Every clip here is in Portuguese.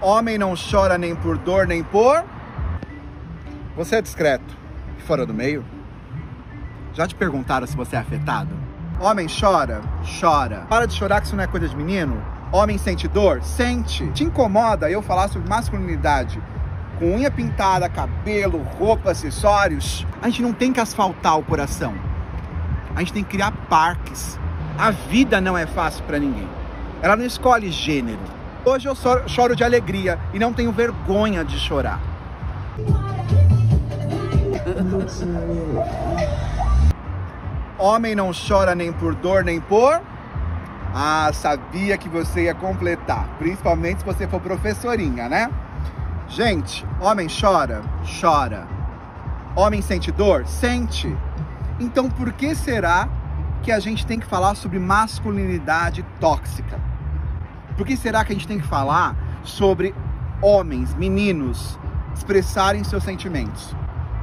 Homem não chora nem por dor, nem por. Você é discreto e fora do meio? Já te perguntaram se você é afetado? Homem chora? Chora. Para de chorar que isso não é coisa de menino? Homem sente dor? Sente. Te incomoda eu falar sobre masculinidade? Com unha pintada, cabelo, roupa, acessórios? A gente não tem que asfaltar o coração. A gente tem que criar parques. A vida não é fácil para ninguém. Ela não escolhe gênero. Hoje eu choro de alegria e não tenho vergonha de chorar. Homem não chora nem por dor, nem por. Ah, sabia que você ia completar. Principalmente se você for professorinha, né? Gente, homem chora? Chora. Homem sente dor? Sente. Então por que será que a gente tem que falar sobre masculinidade tóxica? Por que será que a gente tem que falar sobre homens, meninos, expressarem seus sentimentos?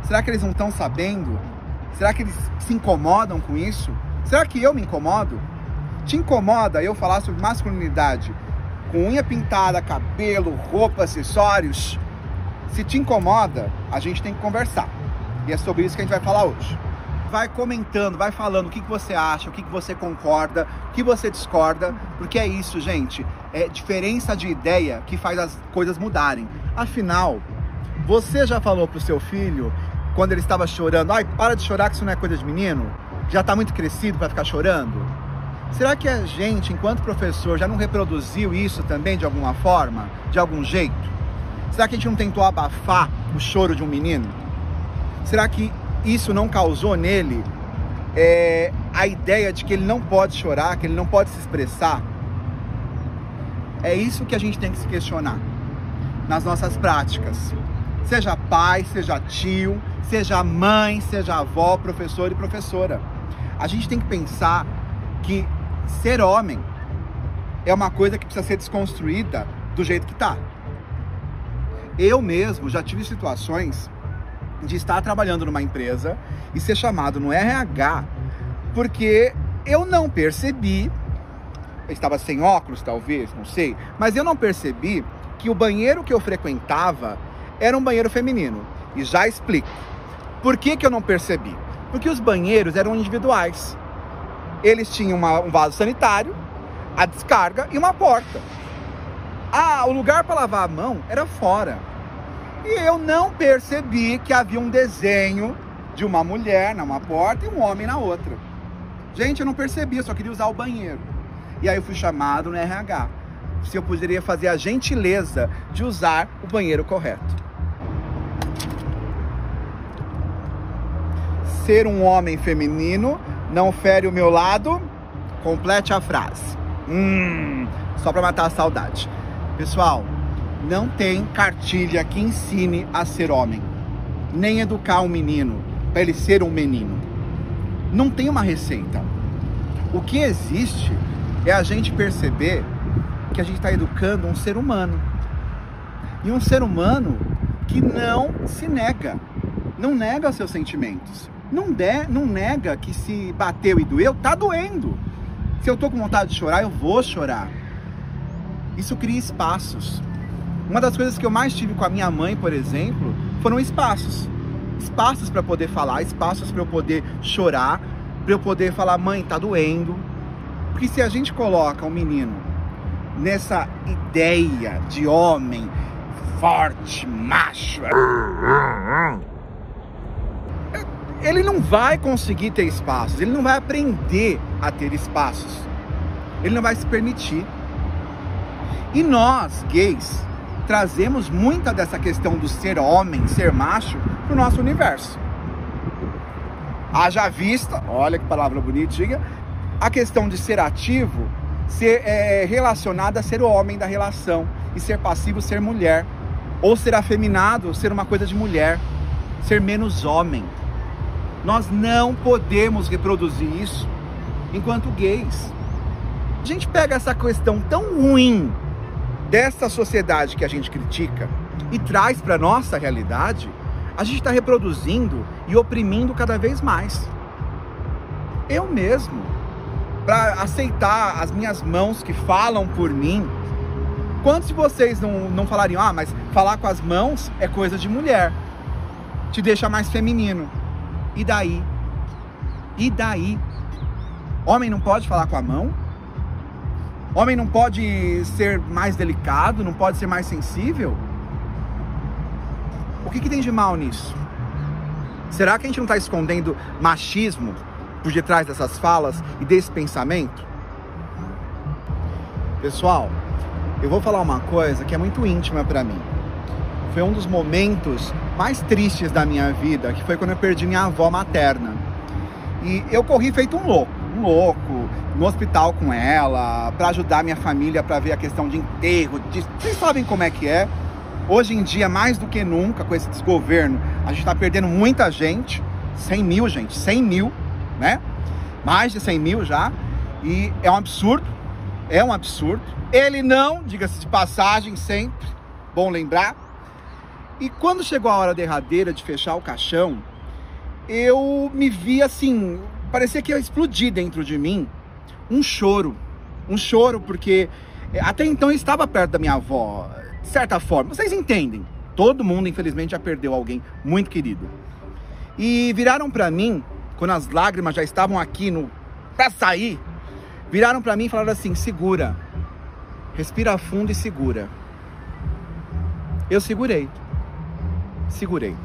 Será que eles não estão sabendo? Será que eles se incomodam com isso? Será que eu me incomodo? Te incomoda eu falar sobre masculinidade com unha pintada, cabelo, roupa, acessórios? Se te incomoda, a gente tem que conversar. E é sobre isso que a gente vai falar hoje. Vai comentando, vai falando o que, que você acha, o que, que você concorda, o que você discorda, porque é isso, gente. É diferença de ideia que faz as coisas mudarem. Afinal, você já falou pro seu filho quando ele estava chorando, ai, para de chorar que isso não é coisa de menino? Já está muito crescido para ficar chorando? Será que a gente, enquanto professor, já não reproduziu isso também de alguma forma, de algum jeito? Será que a gente não tentou abafar o choro de um menino? Será que isso não causou nele é, a ideia de que ele não pode chorar, que ele não pode se expressar? É isso que a gente tem que se questionar nas nossas práticas. Seja pai, seja tio, seja mãe, seja avó, professor e professora. A gente tem que pensar que ser homem é uma coisa que precisa ser desconstruída do jeito que está. Eu mesmo já tive situações de estar trabalhando numa empresa e ser chamado no RH porque eu não percebi, estava sem óculos talvez, não sei, mas eu não percebi que o banheiro que eu frequentava era um banheiro feminino. E já explico. Por que, que eu não percebi? Porque os banheiros eram individuais. Eles tinham uma, um vaso sanitário, a descarga e uma porta. Ah, o lugar para lavar a mão era fora. E eu não percebi que havia um desenho de uma mulher numa porta e um homem na outra. Gente, eu não percebi, eu só queria usar o banheiro. E aí eu fui chamado no RH se eu poderia fazer a gentileza de usar o banheiro correto. ser um homem feminino não fere o meu lado? Complete a frase. Hum, só para matar a saudade. Pessoal, não tem cartilha que ensine a ser homem, nem educar um menino para ele ser um menino. Não tem uma receita. O que existe é a gente perceber que a gente está educando um ser humano. E um ser humano que não se nega, não nega seus sentimentos não, der, não nega que se bateu e doeu, tá doendo. Se eu tô com vontade de chorar, eu vou chorar. Isso cria espaços. Uma das coisas que eu mais tive com a minha mãe, por exemplo, foram espaços. Espaços para poder falar, espaços para eu poder chorar, para eu poder falar, mãe, tá doendo. Porque se a gente coloca um menino nessa ideia de homem forte, macho, ele não vai conseguir ter espaços, ele não vai aprender a ter espaços, ele não vai se permitir. E nós, gays, trazemos muita dessa questão do ser homem, ser macho, para o nosso universo. Haja vista, olha que palavra bonitinha, a questão de ser ativo ser é, relacionada a ser o homem da relação e ser passivo ser mulher ou ser afeminado ser uma coisa de mulher ser menos homem nós não podemos reproduzir isso enquanto gays. A gente pega essa questão tão ruim dessa sociedade que a gente critica e traz para nossa realidade, a gente está reproduzindo e oprimindo cada vez mais. Eu mesmo, para aceitar as minhas mãos que falam por mim, Quantos de vocês não, não falariam, ah, mas falar com as mãos é coisa de mulher, te deixa mais feminino. E daí? E daí? Homem não pode falar com a mão? Homem não pode ser mais delicado, não pode ser mais sensível? O que, que tem de mal nisso? Será que a gente não está escondendo machismo por detrás dessas falas e desse pensamento? Pessoal, eu vou falar uma coisa que é muito íntima para mim. Foi um dos momentos mais tristes da minha vida, que foi quando eu perdi minha avó materna. E eu corri feito um louco, um louco, no hospital com ela, para ajudar minha família para ver a questão de enterro. De... Vocês sabem como é que é? Hoje em dia, mais do que nunca, com esse desgoverno, a gente está perdendo muita gente. 100 mil, gente, 100 mil, né? Mais de 100 mil já. E é um absurdo, é um absurdo. Ele não, diga-se de passagem, sempre, bom lembrar. E quando chegou a hora derradeira de fechar o caixão, eu me vi assim, parecia que ia explodir dentro de mim um choro. Um choro, porque eh, até então eu estava perto da minha avó, de certa forma. Vocês entendem? Todo mundo, infelizmente, já perdeu alguém muito querido. E viraram para mim, quando as lágrimas já estavam aqui no para sair, viraram para mim e falaram assim: "Segura. Respira fundo e segura". Eu segurei. Segurei.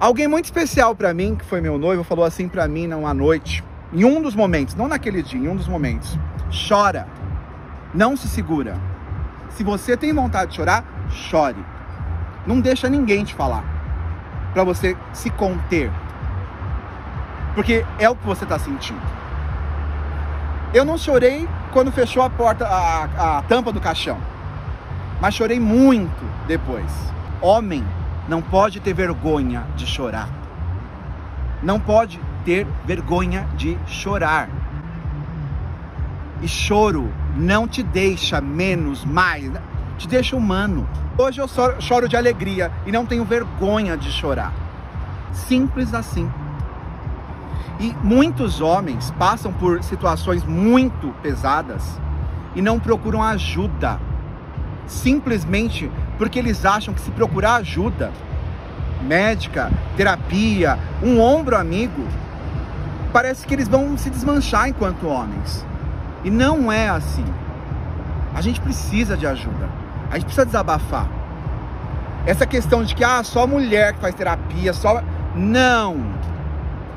Alguém muito especial para mim, que foi meu noivo, falou assim para mim numa noite, em um dos momentos, não naquele dia, em um dos momentos: chora, não se segura. Se você tem vontade de chorar, chore. Não deixa ninguém te falar, para você se conter, porque é o que você está sentindo. Eu não chorei quando fechou a porta, a, a tampa do caixão, mas chorei muito depois. Homem não pode ter vergonha de chorar. Não pode ter vergonha de chorar. E choro não te deixa menos, mais, te deixa humano. Hoje eu choro de alegria e não tenho vergonha de chorar. Simples assim. E muitos homens passam por situações muito pesadas e não procuram ajuda simplesmente porque eles acham que se procurar ajuda, médica, terapia, um ombro amigo, parece que eles vão se desmanchar enquanto homens. E não é assim. A gente precisa de ajuda. A gente precisa desabafar. Essa questão de que ah, só mulher que faz terapia, só não.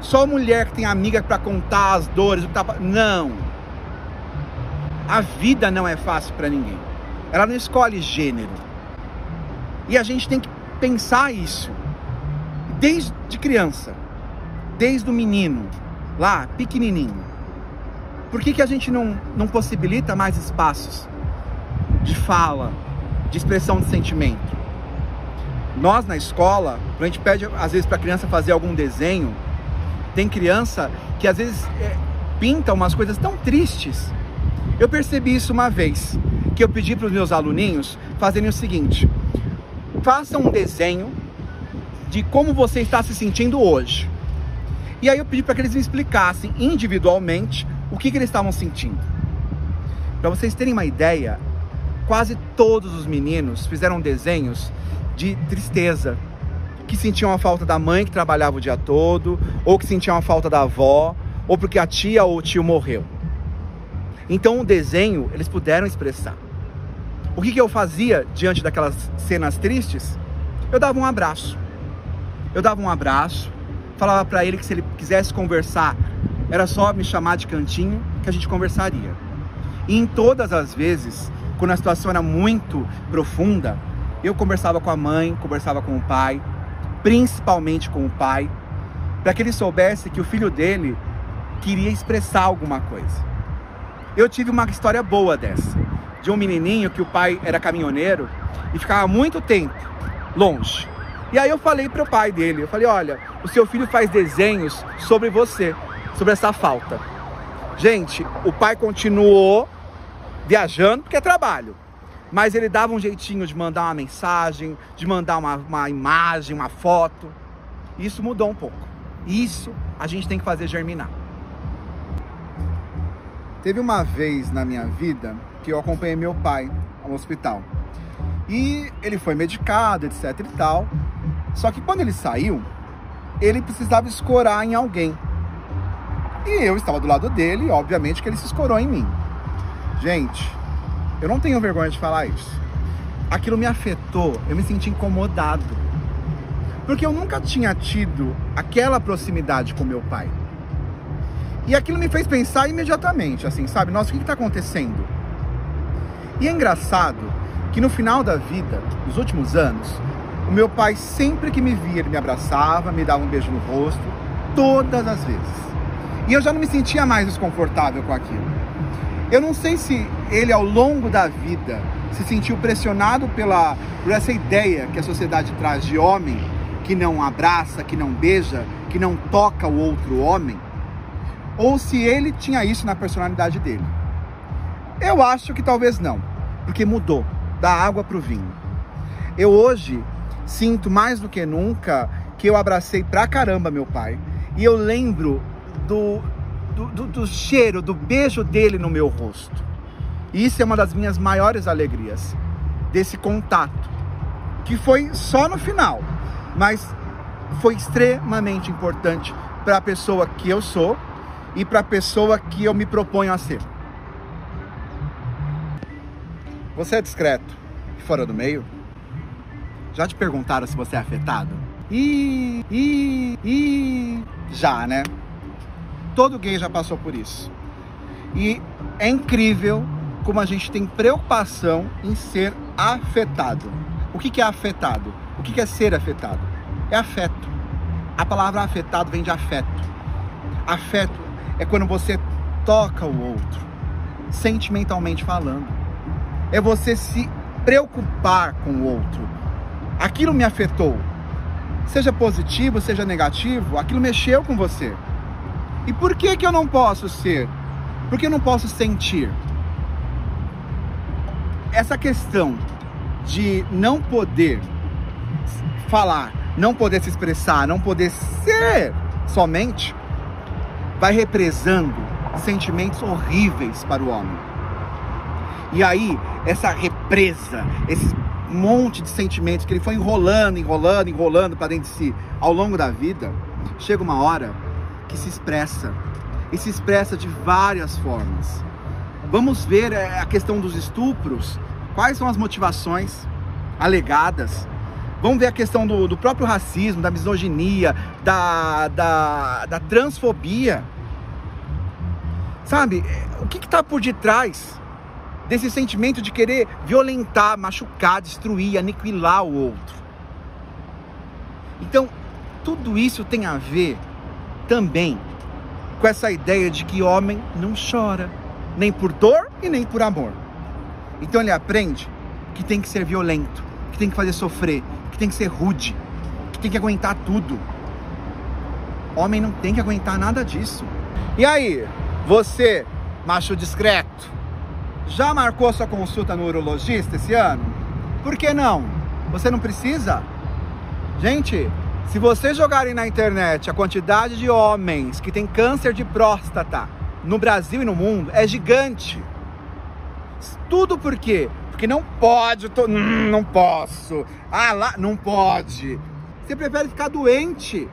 Só mulher que tem amiga para contar as dores, o que tá não. A vida não é fácil para ninguém. Ela não escolhe gênero. E a gente tem que pensar isso desde criança, desde o menino, lá, pequenininho. Por que, que a gente não, não possibilita mais espaços de fala, de expressão de sentimento? Nós na escola, a gente pede às vezes para a criança fazer algum desenho, tem criança que às vezes é, pinta umas coisas tão tristes. Eu percebi isso uma vez, que eu pedi para os meus aluninhos fazerem o seguinte: faça um desenho de como você está se sentindo hoje. E aí eu pedi para que eles me explicassem individualmente o que, que eles estavam sentindo. Para vocês terem uma ideia, quase todos os meninos fizeram desenhos de tristeza, que sentiam a falta da mãe que trabalhava o dia todo, ou que sentiam a falta da avó, ou porque a tia ou o tio morreu. Então o desenho eles puderam expressar. O que, que eu fazia diante daquelas cenas tristes? Eu dava um abraço. Eu dava um abraço, falava para ele que se ele quisesse conversar, era só me chamar de cantinho que a gente conversaria. E em todas as vezes, quando a situação era muito profunda, eu conversava com a mãe, conversava com o pai, principalmente com o pai, para que ele soubesse que o filho dele queria expressar alguma coisa. Eu tive uma história boa dessa de um menininho que o pai era caminhoneiro e ficava muito tempo longe. E aí eu falei para o pai dele, eu falei, olha, o seu filho faz desenhos sobre você, sobre essa falta. Gente, o pai continuou viajando porque é trabalho. Mas ele dava um jeitinho de mandar uma mensagem, de mandar uma, uma imagem, uma foto. Isso mudou um pouco. Isso a gente tem que fazer germinar. Teve uma vez na minha vida que eu acompanhei meu pai ao hospital. E ele foi medicado, etc e tal. Só que quando ele saiu, ele precisava escorar em alguém. E eu estava do lado dele, obviamente que ele se escorou em mim. Gente, eu não tenho vergonha de falar isso. Aquilo me afetou, eu me senti incomodado. Porque eu nunca tinha tido aquela proximidade com meu pai. E aquilo me fez pensar imediatamente, assim, sabe? Nossa, o que está acontecendo? E é engraçado que no final da vida, nos últimos anos, o meu pai sempre que me via, ele me abraçava, me dava um beijo no rosto, todas as vezes. E eu já não me sentia mais desconfortável com aquilo. Eu não sei se ele ao longo da vida se sentiu pressionado pela por essa ideia que a sociedade traz de homem que não abraça, que não beija, que não toca o outro homem, ou se ele tinha isso na personalidade dele. Eu acho que talvez não, porque mudou da água para o vinho. Eu hoje sinto mais do que nunca que eu abracei pra caramba meu pai e eu lembro do, do, do, do cheiro, do beijo dele no meu rosto. Isso é uma das minhas maiores alegrias, desse contato, que foi só no final, mas foi extremamente importante para a pessoa que eu sou e para a pessoa que eu me proponho a ser. Você é discreto e fora do meio? Já te perguntaram se você é afetado? E, e, e já, né? Todo gay já passou por isso. E é incrível como a gente tem preocupação em ser afetado. O que é afetado? O que é ser afetado? É afeto. A palavra afetado vem de afeto. Afeto é quando você toca o outro, sentimentalmente falando. É você se preocupar com o outro. Aquilo me afetou. Seja positivo, seja negativo, aquilo mexeu com você. E por que que eu não posso ser? Por que eu não posso sentir? Essa questão de não poder falar, não poder se expressar, não poder ser somente, vai represando sentimentos horríveis para o homem. E aí, essa represa, esse monte de sentimentos que ele foi enrolando, enrolando, enrolando para dentro de si ao longo da vida, chega uma hora que se expressa. E se expressa de várias formas. Vamos ver é, a questão dos estupros. Quais são as motivações alegadas? Vamos ver a questão do, do próprio racismo, da misoginia, da, da, da transfobia. Sabe, o que está por detrás desse sentimento de querer violentar, machucar, destruir, aniquilar o outro? Então, tudo isso tem a ver também com essa ideia de que homem não chora, nem por dor e nem por amor. Então ele aprende que tem que ser violento, que tem que fazer sofrer, que tem que ser rude, que tem que aguentar tudo. Homem não tem que aguentar nada disso. E aí, você, macho discreto, já marcou sua consulta no urologista esse ano? Por que não? Você não precisa? Gente, se vocês jogarem na internet a quantidade de homens que têm câncer de próstata no Brasil e no mundo é gigante. Tudo por quê? Porque não pode, tô, hum, não posso. Ah, lá, não pode. Você prefere ficar doente.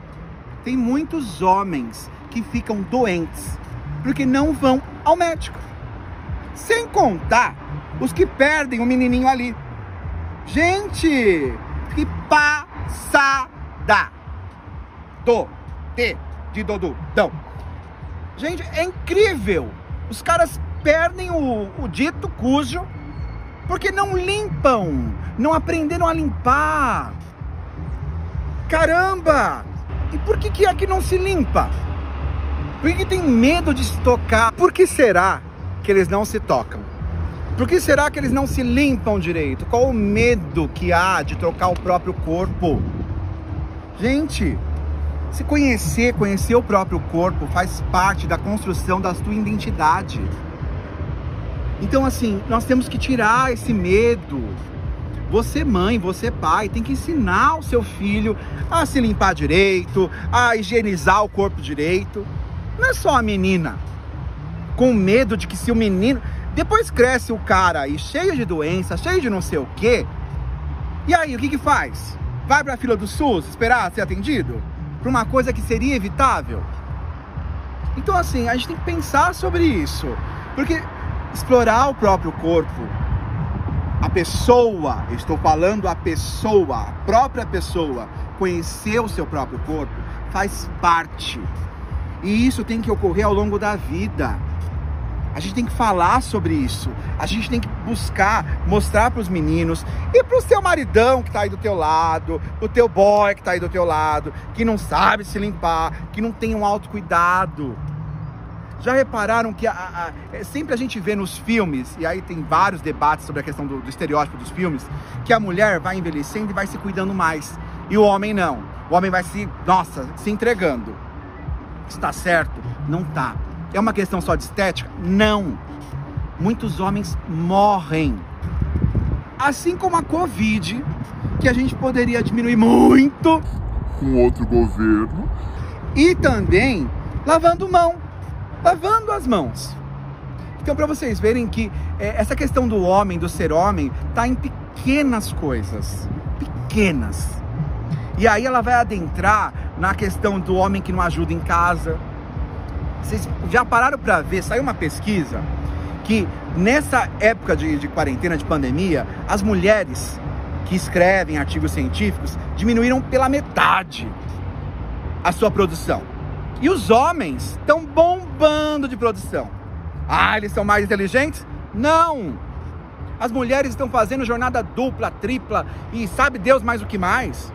Tem muitos homens que ficam doentes porque não vão ao médico. Sem contar os que perdem o menininho ali. Gente, que passada da, do, de, de Dodu, dão. Gente, é incrível. Os caras perdem o, o dito cujo porque não limpam, não aprenderam a limpar. Caramba! E por que, que aqui não se limpa? Por que, que tem medo de se tocar? Por que será que eles não se tocam? Por que será que eles não se limpam direito? Qual o medo que há de trocar o próprio corpo? Gente, se conhecer, conhecer o próprio corpo faz parte da construção da sua identidade. Então, assim, nós temos que tirar esse medo. Você, mãe, você, pai, tem que ensinar o seu filho a se limpar direito, a higienizar o corpo direito. Não é só a menina. com medo de que se o menino. Depois cresce o cara aí cheio de doença, cheio de não sei o quê. E aí, o que que faz? Vai pra fila do SUS esperar ser atendido? Pra uma coisa que seria evitável? Então, assim, a gente tem que pensar sobre isso. Porque explorar o próprio corpo, a pessoa, estou falando a pessoa, a própria pessoa, conhecer o seu próprio corpo, faz parte. E isso tem que ocorrer ao longo da vida. A gente tem que falar sobre isso. A gente tem que buscar mostrar para os meninos e para o seu maridão que está aí do teu lado, o teu boy que está aí do teu lado, que não sabe se limpar, que não tem um autocuidado. Já repararam que a, a, é, sempre a gente vê nos filmes, e aí tem vários debates sobre a questão do, do estereótipo dos filmes, que a mulher vai envelhecendo e vai se cuidando mais. E o homem não. O homem vai se, nossa, se entregando. Está certo? Não tá. É uma questão só de estética? Não. Muitos homens morrem. Assim como a Covid, que a gente poderia diminuir muito com outro governo. E também lavando mão lavando as mãos. Então, para vocês verem que é, essa questão do homem, do ser homem, está em pequenas coisas. Pequenas. E aí ela vai adentrar na questão do homem que não ajuda em casa. Vocês já pararam para ver? Saiu uma pesquisa que nessa época de, de quarentena, de pandemia, as mulheres que escrevem artigos científicos diminuíram pela metade a sua produção. E os homens estão bombando de produção. Ah, eles são mais inteligentes? Não! As mulheres estão fazendo jornada dupla, tripla e sabe Deus mais o que mais.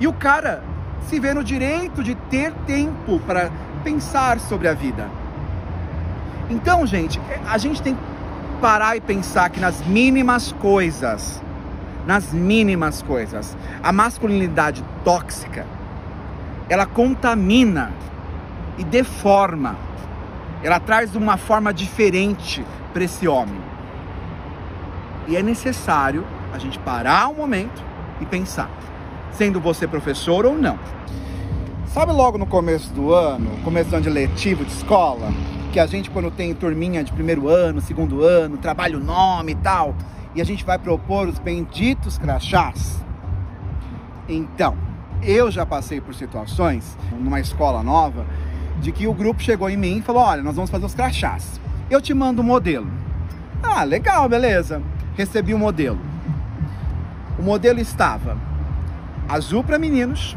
E o cara se vê no direito de ter tempo para pensar sobre a vida. Então, gente, a gente tem que parar e pensar que nas mínimas coisas, nas mínimas coisas, a masculinidade tóxica ela contamina e deforma. Ela traz uma forma diferente para esse homem. E é necessário a gente parar um momento e pensar, sendo você professor ou não. Sabe logo no começo do ano, começo do ano de letivo de escola, que a gente quando tem turminha de primeiro ano, segundo ano, trabalha o nome e tal, e a gente vai propor os benditos crachás? Então, eu já passei por situações, numa escola nova, de que o grupo chegou em mim e falou: Olha, nós vamos fazer os crachás. Eu te mando o um modelo. Ah, legal, beleza. Recebi o um modelo. O modelo estava azul para meninos,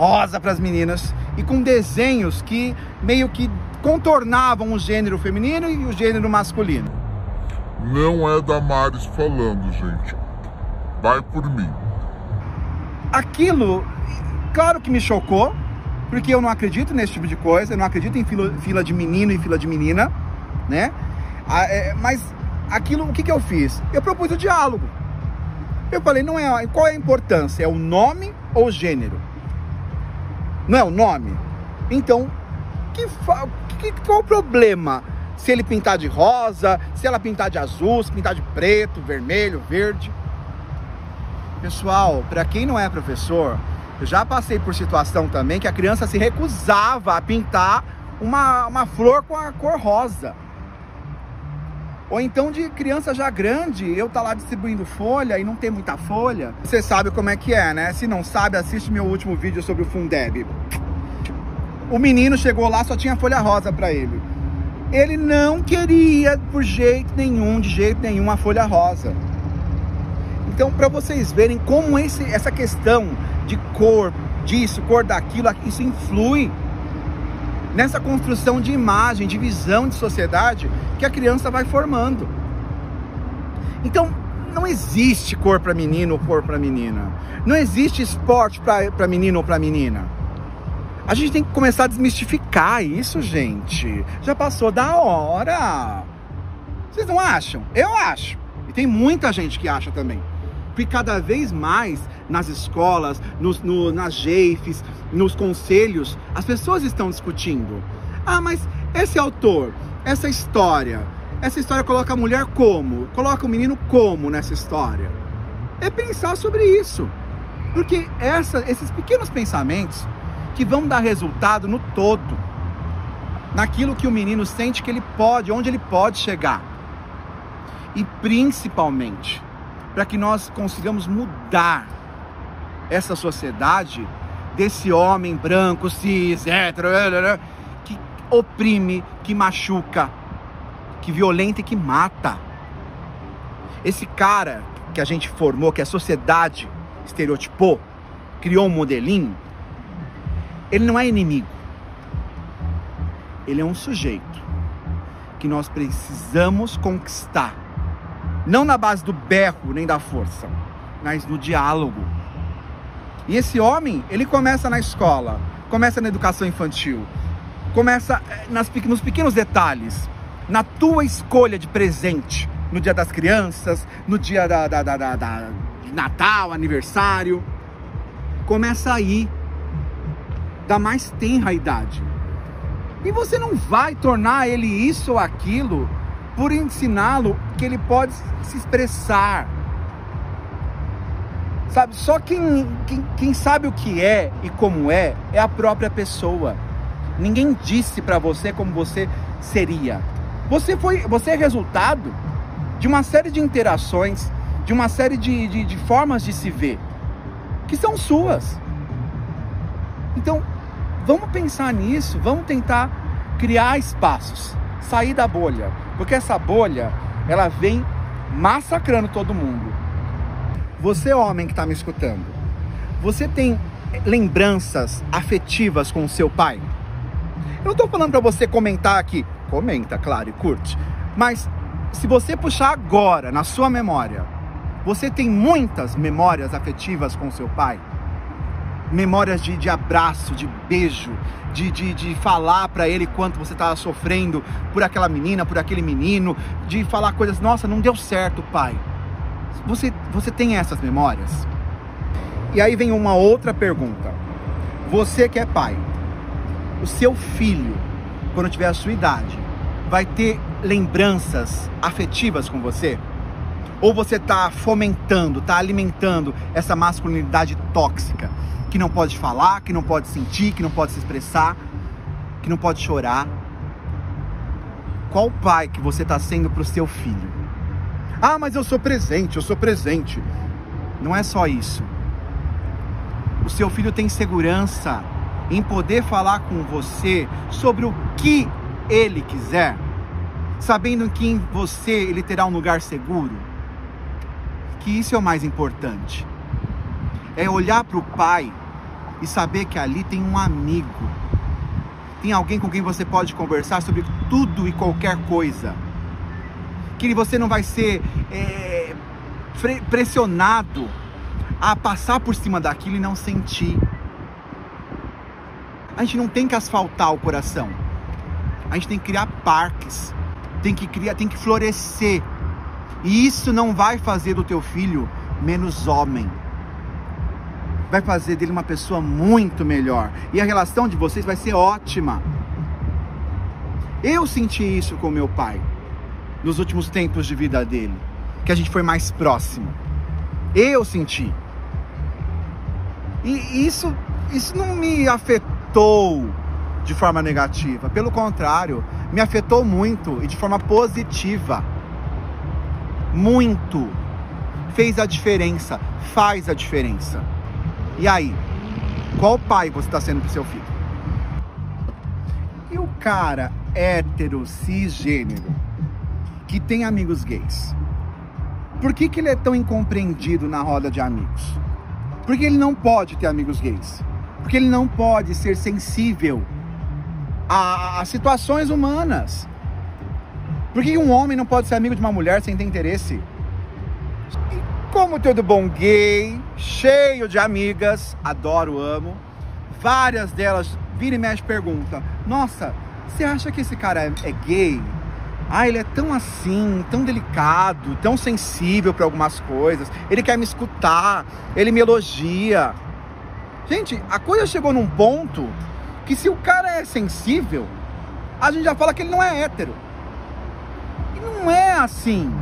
rosa para as meninas e com desenhos que meio que contornavam o gênero feminino e o gênero masculino. Não é Damares falando, gente. Vai por mim. Aquilo Claro que me chocou, porque eu não acredito nesse tipo de coisa, eu não acredito em fila, fila de menino e fila de menina, né? Ah, é, mas aquilo, o que, que eu fiz? Eu propus o diálogo. Eu falei, não é qual é a importância? É o nome ou o gênero? Não é o nome? Então, que, que, qual o problema? Se ele pintar de rosa, se ela pintar de azul, se pintar de preto, vermelho, verde. Pessoal, para quem não é professor, eu já passei por situação também que a criança se recusava a pintar uma, uma flor com a cor rosa. Ou então de criança já grande, eu tá lá distribuindo folha e não tem muita folha. Você sabe como é que é, né? Se não sabe, assiste meu último vídeo sobre o Fundeb. O menino chegou lá, só tinha folha rosa para ele. Ele não queria por jeito nenhum, de jeito nenhum, a folha rosa. Então, para vocês verem como esse, essa questão de cor disso, cor daquilo, isso influi nessa construção de imagem, de visão de sociedade que a criança vai formando. Então, não existe cor para menino ou cor para menina. Não existe esporte para menino ou para menina. A gente tem que começar a desmistificar isso, gente. Já passou da hora. Vocês não acham? Eu acho. E tem muita gente que acha também. Porque cada vez mais nas escolas, nos, no, nas GEIFs, nos conselhos, as pessoas estão discutindo. Ah, mas esse autor, essa história, essa história coloca a mulher como? Coloca o menino como nessa história? É pensar sobre isso. Porque essa, esses pequenos pensamentos que vão dar resultado no todo. naquilo que o menino sente que ele pode, onde ele pode chegar. E principalmente, para que nós consigamos mudar essa sociedade desse homem branco, cis, hétero, que oprime, que machuca, que violenta e que mata. Esse cara que a gente formou, que a sociedade estereotipou, criou um modelinho, ele não é inimigo. Ele é um sujeito que nós precisamos conquistar. Não na base do berro nem da força, mas no diálogo. E esse homem, ele começa na escola, começa na educação infantil, começa eh, nas, nos pequenos detalhes, na tua escolha de presente, no dia das crianças, no dia da, da, da, da, da Natal, aniversário. Começa aí, da mais tenra idade. E você não vai tornar ele isso ou aquilo por ensiná-lo que ele pode se expressar. Sabe, só quem, quem, quem sabe o que é e como é, é a própria pessoa. Ninguém disse para você como você seria. Você foi, você é resultado de uma série de interações, de uma série de, de, de formas de se ver, que são suas. Então, vamos pensar nisso, vamos tentar criar espaços, sair da bolha, porque essa bolha, ela vem massacrando todo mundo. Você, homem que está me escutando, você tem lembranças afetivas com o seu pai? Eu não estou falando para você comentar aqui, comenta, claro, e curte, mas se você puxar agora na sua memória, você tem muitas memórias afetivas com seu pai? Memórias de, de abraço, de beijo, de, de, de falar para ele quanto você estava sofrendo por aquela menina, por aquele menino, de falar coisas, nossa, não deu certo, pai. Você, você tem essas memórias? E aí vem uma outra pergunta. Você que é pai, o seu filho, quando tiver a sua idade, vai ter lembranças afetivas com você? Ou você está fomentando, está alimentando essa masculinidade tóxica, que não pode falar, que não pode sentir, que não pode se expressar, que não pode chorar? Qual pai que você está sendo para o seu filho? Ah, mas eu sou presente, eu sou presente. Não é só isso. O seu filho tem segurança em poder falar com você sobre o que ele quiser, sabendo que em você ele terá um lugar seguro, que isso é o mais importante. É olhar para o pai e saber que ali tem um amigo, tem alguém com quem você pode conversar sobre tudo e qualquer coisa, que você não vai ser é, pressionado a passar por cima daquilo e não sentir. A gente não tem que asfaltar o coração. A gente tem que criar parques, tem que criar, tem que florescer. E isso não vai fazer do teu filho menos homem. Vai fazer dele uma pessoa muito melhor. E a relação de vocês vai ser ótima. Eu senti isso com meu pai nos últimos tempos de vida dele, que a gente foi mais próximo. Eu senti. E isso, isso não me afetou de forma negativa. Pelo contrário, me afetou muito e de forma positiva. Muito. Fez a diferença, faz a diferença. E aí, qual pai você está sendo para seu filho? E o cara hétero, cisgênero, que tem amigos gays? Por que, que ele é tão incompreendido na roda de amigos? Porque ele não pode ter amigos gays. Porque ele não pode ser sensível a, a situações humanas. Por que um homem não pode ser amigo de uma mulher sem ter interesse? E como todo bom gay, cheio de amigas, adoro, amo, várias delas vira e mexe pergunta: Nossa, você acha que esse cara é, é gay? Ah, ele é tão assim, tão delicado, tão sensível para algumas coisas. Ele quer me escutar, ele me elogia. Gente, a coisa chegou num ponto que se o cara é sensível, a gente já fala que ele não é hétero. E não é assim.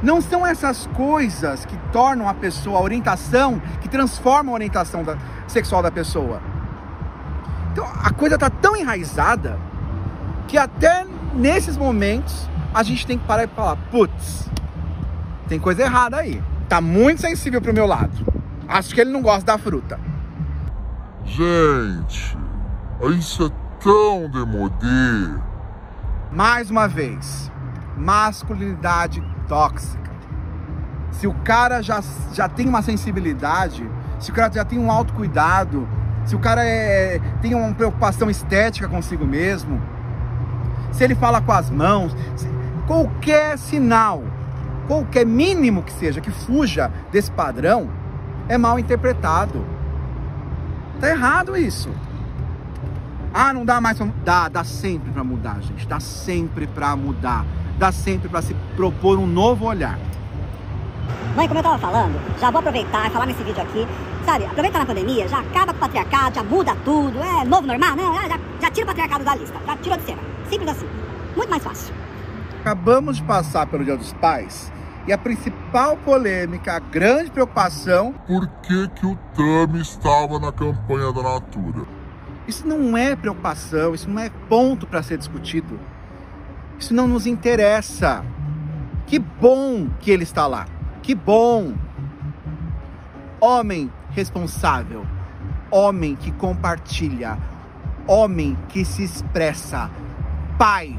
Não são essas coisas que tornam a pessoa, a orientação, que transformam a orientação da, sexual da pessoa. Então a coisa está tão enraizada que até nesses momentos a gente tem que parar e falar, putz, tem coisa errada aí. Tá muito sensível pro meu lado. Acho que ele não gosta da fruta. Gente, isso é tão demodê. Mais uma vez, masculinidade tóxica. Se o cara já, já tem uma sensibilidade, se o cara já tem um autocuidado, se o cara é, tem uma preocupação estética consigo mesmo, se ele fala com as mãos, qualquer sinal, qualquer mínimo que seja, que fuja desse padrão, é mal interpretado. Tá errado isso. Ah, não dá mais pra... Dá, dá sempre para mudar, gente. Dá sempre para mudar. Dá sempre para se propor um novo olhar. Mãe, como eu tava falando, já vou aproveitar e falar nesse vídeo aqui. Sabe, aproveita na pandemia, já acaba com o patriarcado, já muda tudo, é novo normal, né? Já, já tira o patriarcado da lista, já tirou de cena. Simples assim. Muito mais fácil. Acabamos de passar pelo Dia dos Pais e a principal polêmica, a grande preocupação. Por que, que o Tami estava na campanha da Natura? Isso não é preocupação, isso não é ponto para ser discutido. Isso não nos interessa. Que bom que ele está lá. Que bom. Homem responsável, homem que compartilha, homem que se expressa, pai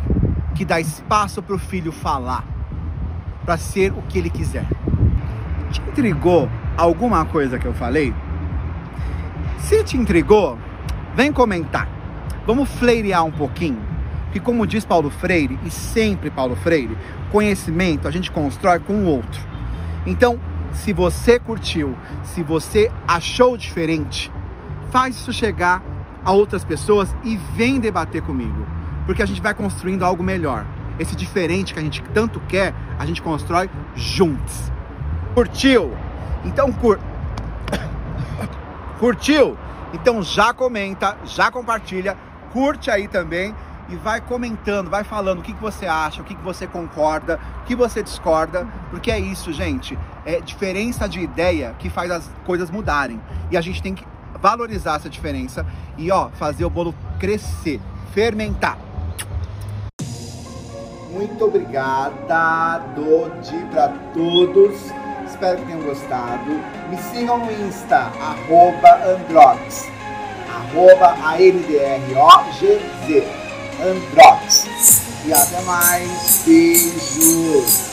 que dá espaço para o filho falar, para ser o que ele quiser. Te intrigou alguma coisa que eu falei? Se te intrigou, vem comentar. Vamos fleirear um pouquinho. Que como diz Paulo Freire, e sempre Paulo Freire, conhecimento a gente constrói com o outro. Então, se você curtiu, se você achou diferente, faz isso chegar a outras pessoas e vem debater comigo, porque a gente vai construindo algo melhor. Esse diferente que a gente tanto quer, a gente constrói juntos. Curtiu? Então cur... curtiu? Então já comenta, já compartilha, curte aí também e vai comentando, vai falando o que, que você acha, o que, que você concorda, o que você discorda, porque é isso, gente. É diferença de ideia que faz as coisas mudarem. E a gente tem que valorizar essa diferença e ó, fazer o bolo crescer, fermentar. Muito obrigada, Dodi, para todos. Espero que tenham gostado. Me sigam no Insta, Androx, arroba A-N-D-R-O-G-Z, Androx. E até mais. Beijos.